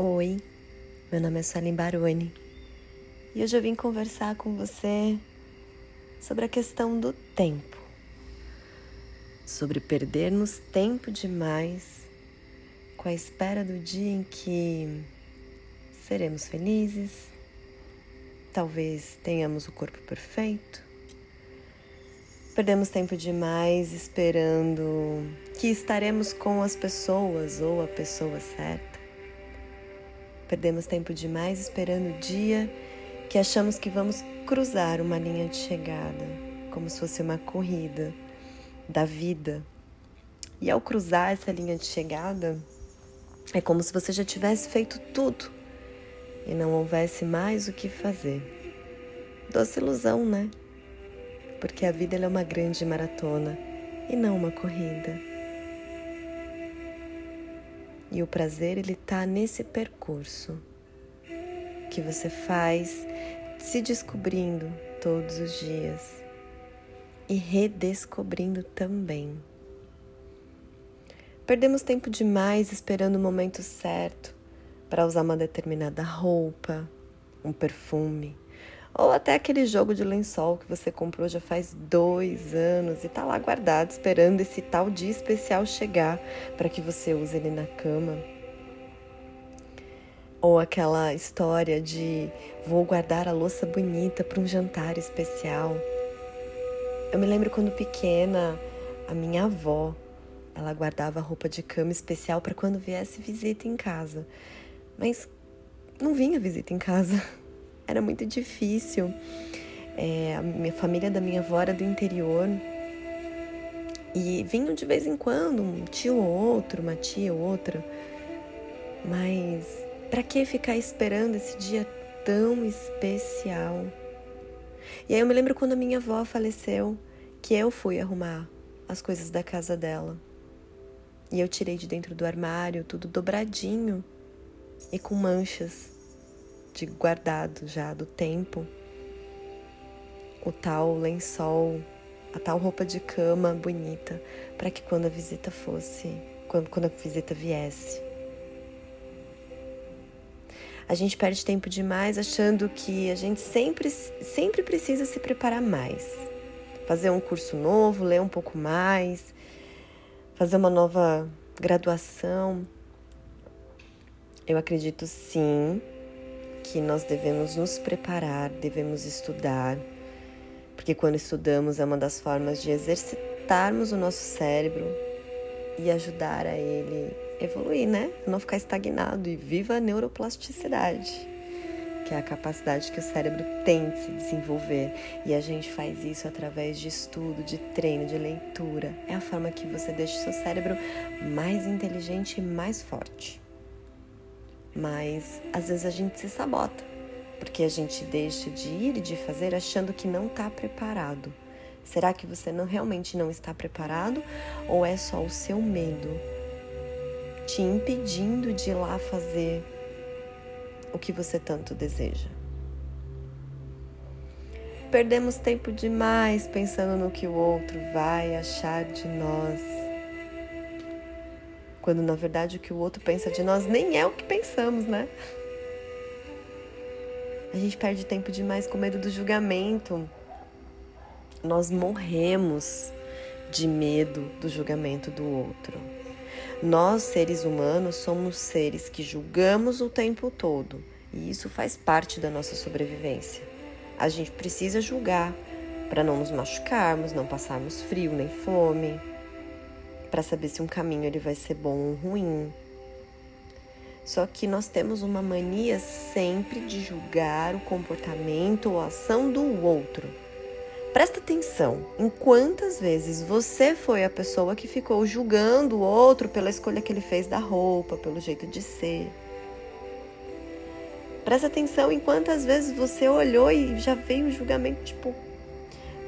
Oi, meu nome é Suelen Baroni. E hoje eu vim conversar com você sobre a questão do tempo, sobre perdermos tempo demais com a espera do dia em que seremos felizes, talvez tenhamos o corpo perfeito. Perdemos tempo demais esperando que estaremos com as pessoas ou a pessoa certa Perdemos tempo demais esperando o dia que achamos que vamos cruzar uma linha de chegada, como se fosse uma corrida da vida. E ao cruzar essa linha de chegada, é como se você já tivesse feito tudo e não houvesse mais o que fazer. Doce ilusão, né? Porque a vida é uma grande maratona e não uma corrida. E o prazer ele tá nesse percurso que você faz se descobrindo todos os dias e redescobrindo também. Perdemos tempo demais esperando o momento certo para usar uma determinada roupa, um perfume, ou até aquele jogo de lençol que você comprou já faz dois anos e está lá guardado esperando esse tal dia especial chegar para que você use ele na cama. Ou aquela história de vou guardar a louça bonita para um jantar especial. Eu me lembro quando pequena, a minha avó, ela guardava roupa de cama especial para quando viesse visita em casa. Mas não vinha visita em casa era muito difícil. É, a minha família da minha avó era do interior e vinham de vez em quando um tio ou outro, uma tia ou outra. Mas para que ficar esperando esse dia tão especial? E aí eu me lembro quando a minha avó faleceu, que eu fui arrumar as coisas da casa dela. E eu tirei de dentro do armário tudo dobradinho e com manchas de guardado já do tempo, o tal lençol, a tal roupa de cama bonita, para que quando a visita fosse, quando, quando a visita viesse. A gente perde tempo demais achando que a gente sempre, sempre precisa se preparar mais. Fazer um curso novo, ler um pouco mais, fazer uma nova graduação. Eu acredito sim que nós devemos nos preparar, devemos estudar, porque quando estudamos é uma das formas de exercitarmos o nosso cérebro e ajudar a ele evoluir, né? Não ficar estagnado e viva a neuroplasticidade, que é a capacidade que o cérebro tem de se desenvolver. E a gente faz isso através de estudo, de treino, de leitura. É a forma que você deixa o seu cérebro mais inteligente e mais forte. Mas às vezes a gente se sabota, porque a gente deixa de ir e de fazer achando que não está preparado. Será que você não realmente não está preparado ou é só o seu medo te impedindo de ir lá fazer o que você tanto deseja? Perdemos tempo demais pensando no que o outro vai achar de nós quando na verdade o que o outro pensa de nós nem é o que pensamos, né? A gente perde tempo demais com medo do julgamento. Nós morremos de medo do julgamento do outro. Nós, seres humanos, somos seres que julgamos o tempo todo e isso faz parte da nossa sobrevivência. A gente precisa julgar para não nos machucarmos, não passarmos frio nem fome para saber se um caminho ele vai ser bom ou ruim. Só que nós temos uma mania sempre de julgar o comportamento ou a ação do outro. Presta atenção em quantas vezes você foi a pessoa que ficou julgando o outro pela escolha que ele fez da roupa, pelo jeito de ser. Presta atenção em quantas vezes você olhou e já veio o julgamento, tipo,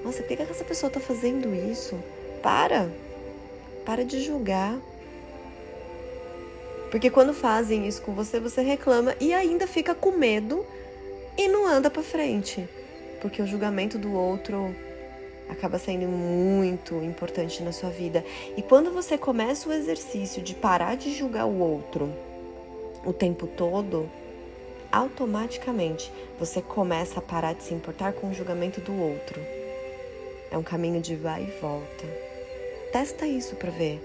nossa, por que essa pessoa tá fazendo isso? Para! Para de julgar. Porque quando fazem isso com você, você reclama e ainda fica com medo e não anda para frente. Porque o julgamento do outro acaba sendo muito importante na sua vida. E quando você começa o exercício de parar de julgar o outro o tempo todo, automaticamente você começa a parar de se importar com o julgamento do outro. É um caminho de vai e volta. Testa isso para ver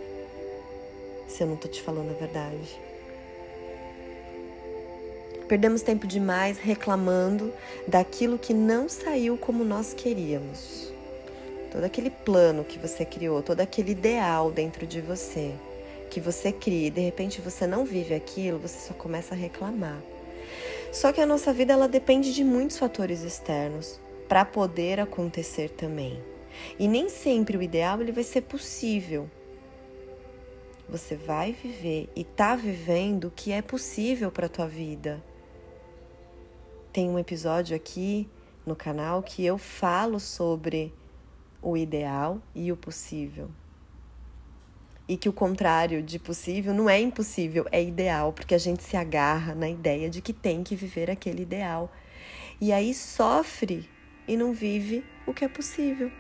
se eu não tô te falando a verdade. Perdemos tempo demais reclamando daquilo que não saiu como nós queríamos. Todo aquele plano que você criou, todo aquele ideal dentro de você, que você cria e de repente você não vive aquilo, você só começa a reclamar. Só que a nossa vida ela depende de muitos fatores externos para poder acontecer também. E nem sempre o ideal ele vai ser possível. Você vai viver e tá vivendo o que é possível para tua vida. Tem um episódio aqui no canal que eu falo sobre o ideal e o possível. E que o contrário de possível não é impossível, é ideal, porque a gente se agarra na ideia de que tem que viver aquele ideal. E aí sofre e não vive o que é possível.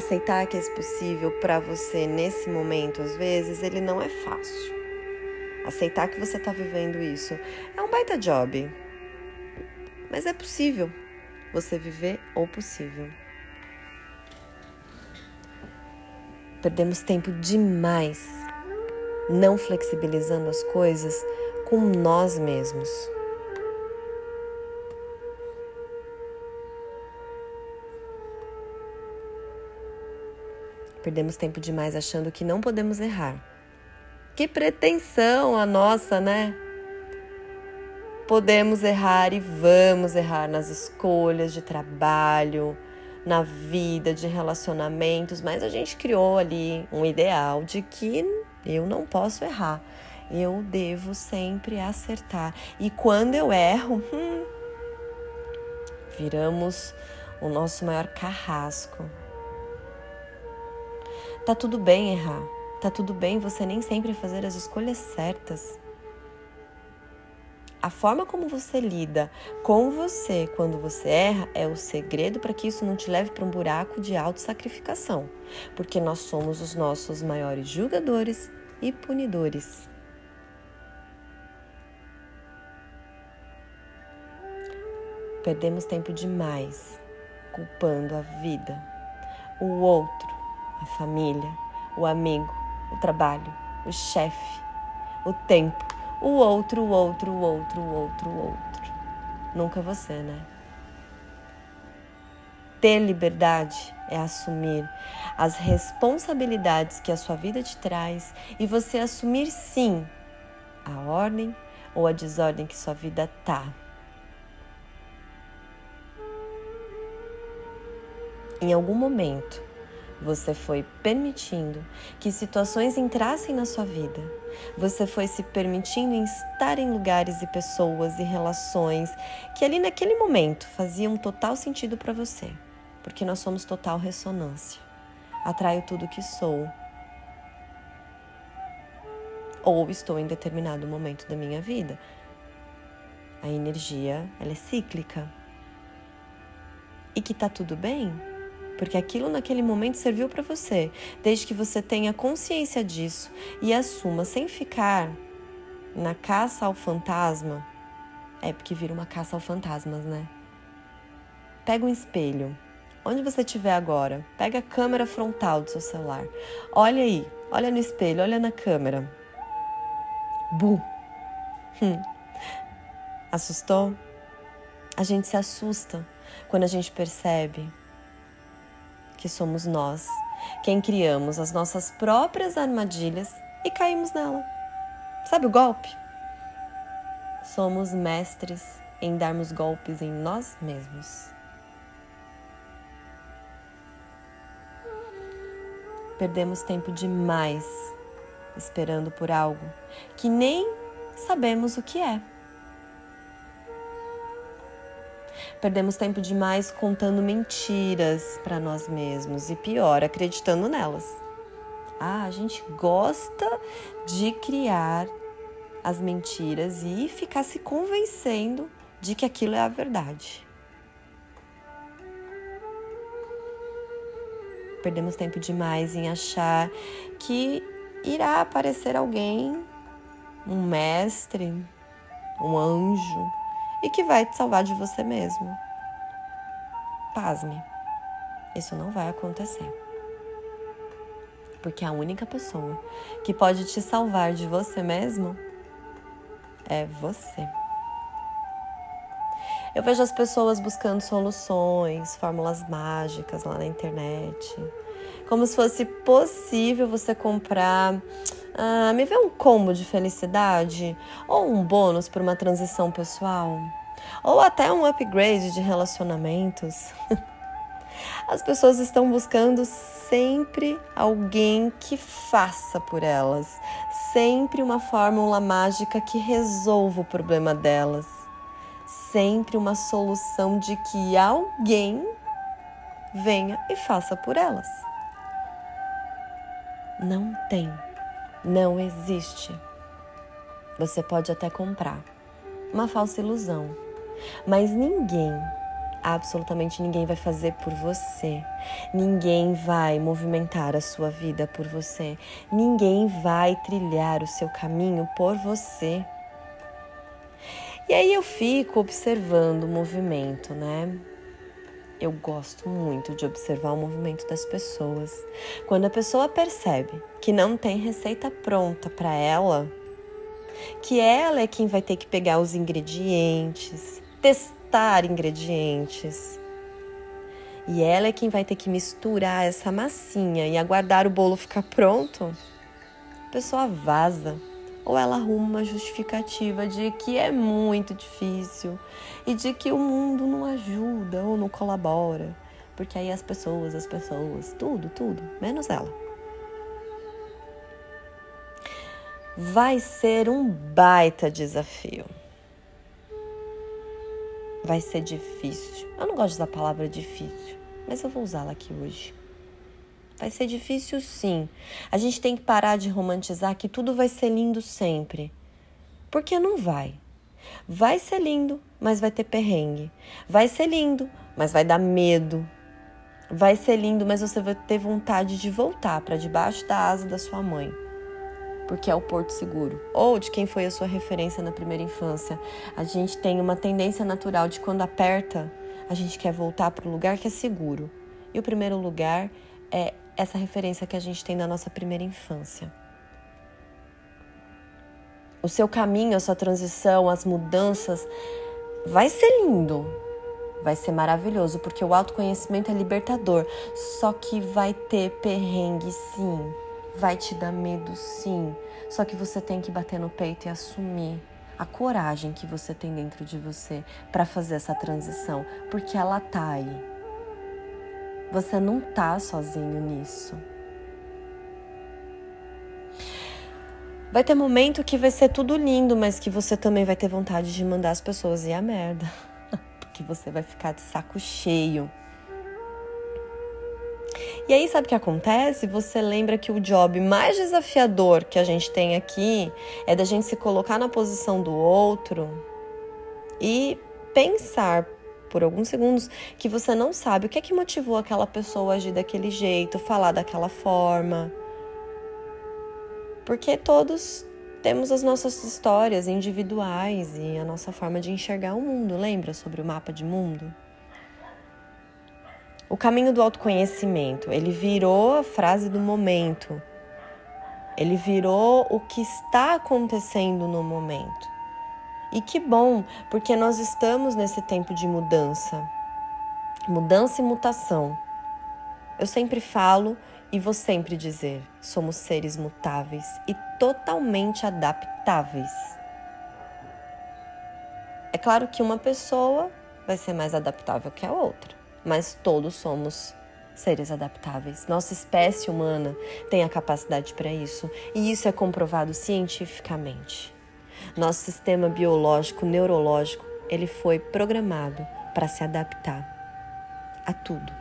Aceitar que é possível para você nesse momento, às vezes, ele não é fácil. Aceitar que você está vivendo isso é um baita job. Mas é possível você viver o possível. Perdemos tempo demais não flexibilizando as coisas com nós mesmos. Perdemos tempo demais achando que não podemos errar. Que pretensão a nossa, né? Podemos errar e vamos errar nas escolhas de trabalho, na vida, de relacionamentos, mas a gente criou ali um ideal de que eu não posso errar. Eu devo sempre acertar. E quando eu erro, hum, viramos o nosso maior carrasco. Tá tudo bem errar. Tá tudo bem você nem sempre fazer as escolhas certas. A forma como você lida com você quando você erra é o segredo para que isso não te leve para um buraco de autossacrificação, porque nós somos os nossos maiores julgadores e punidores. Perdemos tempo demais culpando a vida, o outro, a família, o amigo, o trabalho, o chefe, o tempo, o outro, o outro, o outro, o outro, o outro. Nunca você, né? Ter liberdade é assumir as responsabilidades que a sua vida te traz e você assumir sim a ordem ou a desordem que sua vida tá. Em algum momento, você foi permitindo que situações entrassem na sua vida. Você foi se permitindo estar em lugares e pessoas e relações que ali naquele momento faziam total sentido para você, porque nós somos total ressonância. Atraio tudo que sou. Ou estou em determinado momento da minha vida. A energia, ela é cíclica. E que tá tudo bem, porque aquilo naquele momento serviu para você, desde que você tenha consciência disso e assuma sem ficar na caça ao fantasma. É porque vira uma caça ao fantasmas, né? Pega um espelho. Onde você estiver agora, pega a câmera frontal do seu celular. Olha aí, olha no espelho, olha na câmera. Bu. Hum. Assustou? A gente se assusta quando a gente percebe que somos nós quem criamos as nossas próprias armadilhas e caímos nela. Sabe o golpe? Somos mestres em darmos golpes em nós mesmos. Perdemos tempo demais esperando por algo que nem sabemos o que é. Perdemos tempo demais contando mentiras para nós mesmos e pior, acreditando nelas. Ah, a gente gosta de criar as mentiras e ficar se convencendo de que aquilo é a verdade. perdemos tempo demais em achar que irá aparecer alguém, um mestre, um anjo, e que vai te salvar de você mesmo. Pasme, isso não vai acontecer. Porque a única pessoa que pode te salvar de você mesmo é você. Eu vejo as pessoas buscando soluções, fórmulas mágicas lá na internet. Como se fosse possível você comprar. Ah, me vê um combo de felicidade? Ou um bônus para uma transição pessoal? Ou até um upgrade de relacionamentos? As pessoas estão buscando sempre alguém que faça por elas, sempre uma fórmula mágica que resolva o problema delas sempre uma solução de que alguém venha e faça por elas. Não tem, não existe. Você pode até comprar uma falsa ilusão, mas ninguém, absolutamente ninguém vai fazer por você. Ninguém vai movimentar a sua vida por você. Ninguém vai trilhar o seu caminho por você. E aí eu fico observando o movimento, né? Eu gosto muito de observar o movimento das pessoas. Quando a pessoa percebe que não tem receita pronta para ela, que ela é quem vai ter que pegar os ingredientes, testar ingredientes, e ela é quem vai ter que misturar essa massinha e aguardar o bolo ficar pronto, a pessoa vaza ou ela arruma uma justificativa de que é muito difícil e de que o mundo não ajuda ou não colabora, porque aí as pessoas, as pessoas, tudo, tudo, menos ela. Vai ser um baita desafio. Vai ser difícil. Eu não gosto da palavra difícil, mas eu vou usá-la aqui hoje. Vai ser difícil sim. A gente tem que parar de romantizar que tudo vai ser lindo sempre. Porque não vai. Vai ser lindo, mas vai ter perrengue. Vai ser lindo, mas vai dar medo. Vai ser lindo, mas você vai ter vontade de voltar para debaixo da asa da sua mãe. Porque é o porto seguro. Ou de quem foi a sua referência na primeira infância. A gente tem uma tendência natural de quando aperta, a gente quer voltar para o lugar que é seguro. E o primeiro lugar é essa referência que a gente tem da nossa primeira infância. O seu caminho, a sua transição, as mudanças, vai ser lindo, vai ser maravilhoso, porque o autoconhecimento é libertador. Só que vai ter perrengue, sim, vai te dar medo, sim. Só que você tem que bater no peito e assumir a coragem que você tem dentro de você para fazer essa transição, porque ela tá aí. Você não tá sozinho nisso. Vai ter momento que vai ser tudo lindo, mas que você também vai ter vontade de mandar as pessoas ir a merda. Porque você vai ficar de saco cheio. E aí, sabe o que acontece? Você lembra que o job mais desafiador que a gente tem aqui é da gente se colocar na posição do outro e pensar por alguns segundos que você não sabe o que é que motivou aquela pessoa a agir daquele jeito, falar daquela forma. Porque todos temos as nossas histórias individuais e a nossa forma de enxergar o mundo. Lembra sobre o mapa de mundo? O caminho do autoconhecimento, ele virou a frase do momento. Ele virou o que está acontecendo no momento. E que bom, porque nós estamos nesse tempo de mudança. Mudança e mutação. Eu sempre falo e vou sempre dizer: somos seres mutáveis e totalmente adaptáveis. É claro que uma pessoa vai ser mais adaptável que a outra, mas todos somos seres adaptáveis. Nossa espécie humana tem a capacidade para isso e isso é comprovado cientificamente. Nosso sistema biológico, neurológico, ele foi programado para se adaptar a tudo.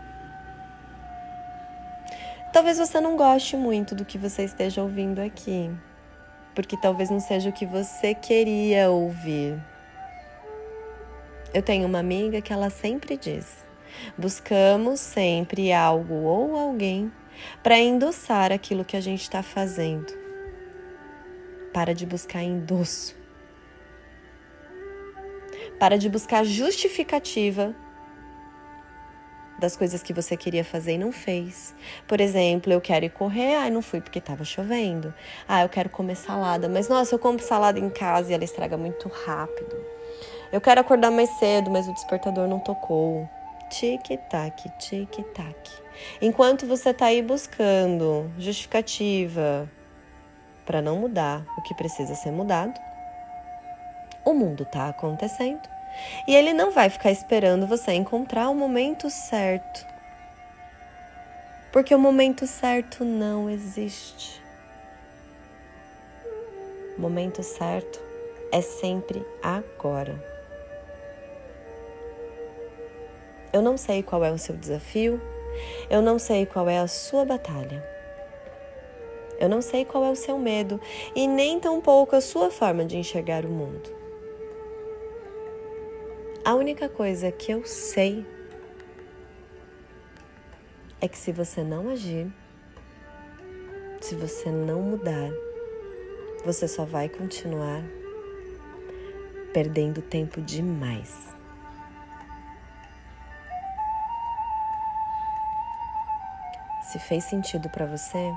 Talvez você não goste muito do que você esteja ouvindo aqui, porque talvez não seja o que você queria ouvir. Eu tenho uma amiga que ela sempre diz: Buscamos sempre algo ou alguém para endossar aquilo que a gente está fazendo. Para de buscar endosso. Para de buscar justificativa das coisas que você queria fazer e não fez. Por exemplo, eu quero ir correr, ai, não fui porque estava chovendo. Ah, eu quero comer salada, mas nossa, eu compro salada em casa e ela estraga muito rápido. Eu quero acordar mais cedo, mas o despertador não tocou. Tic-tac, tic-tac. Enquanto você está aí buscando justificativa para não mudar o que precisa ser mudado, o mundo está acontecendo e ele não vai ficar esperando você encontrar o momento certo. Porque o momento certo não existe. O momento certo é sempre agora. Eu não sei qual é o seu desafio, eu não sei qual é a sua batalha. Eu não sei qual é o seu medo e nem tampouco a sua forma de enxergar o mundo. A única coisa que eu sei é que se você não agir, se você não mudar, você só vai continuar perdendo tempo demais. Se fez sentido para você,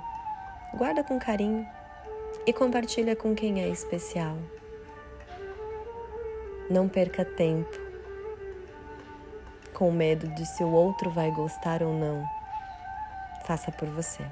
guarda com carinho e compartilha com quem é especial. Não perca tempo com medo de se o outro vai gostar ou não. Faça por você.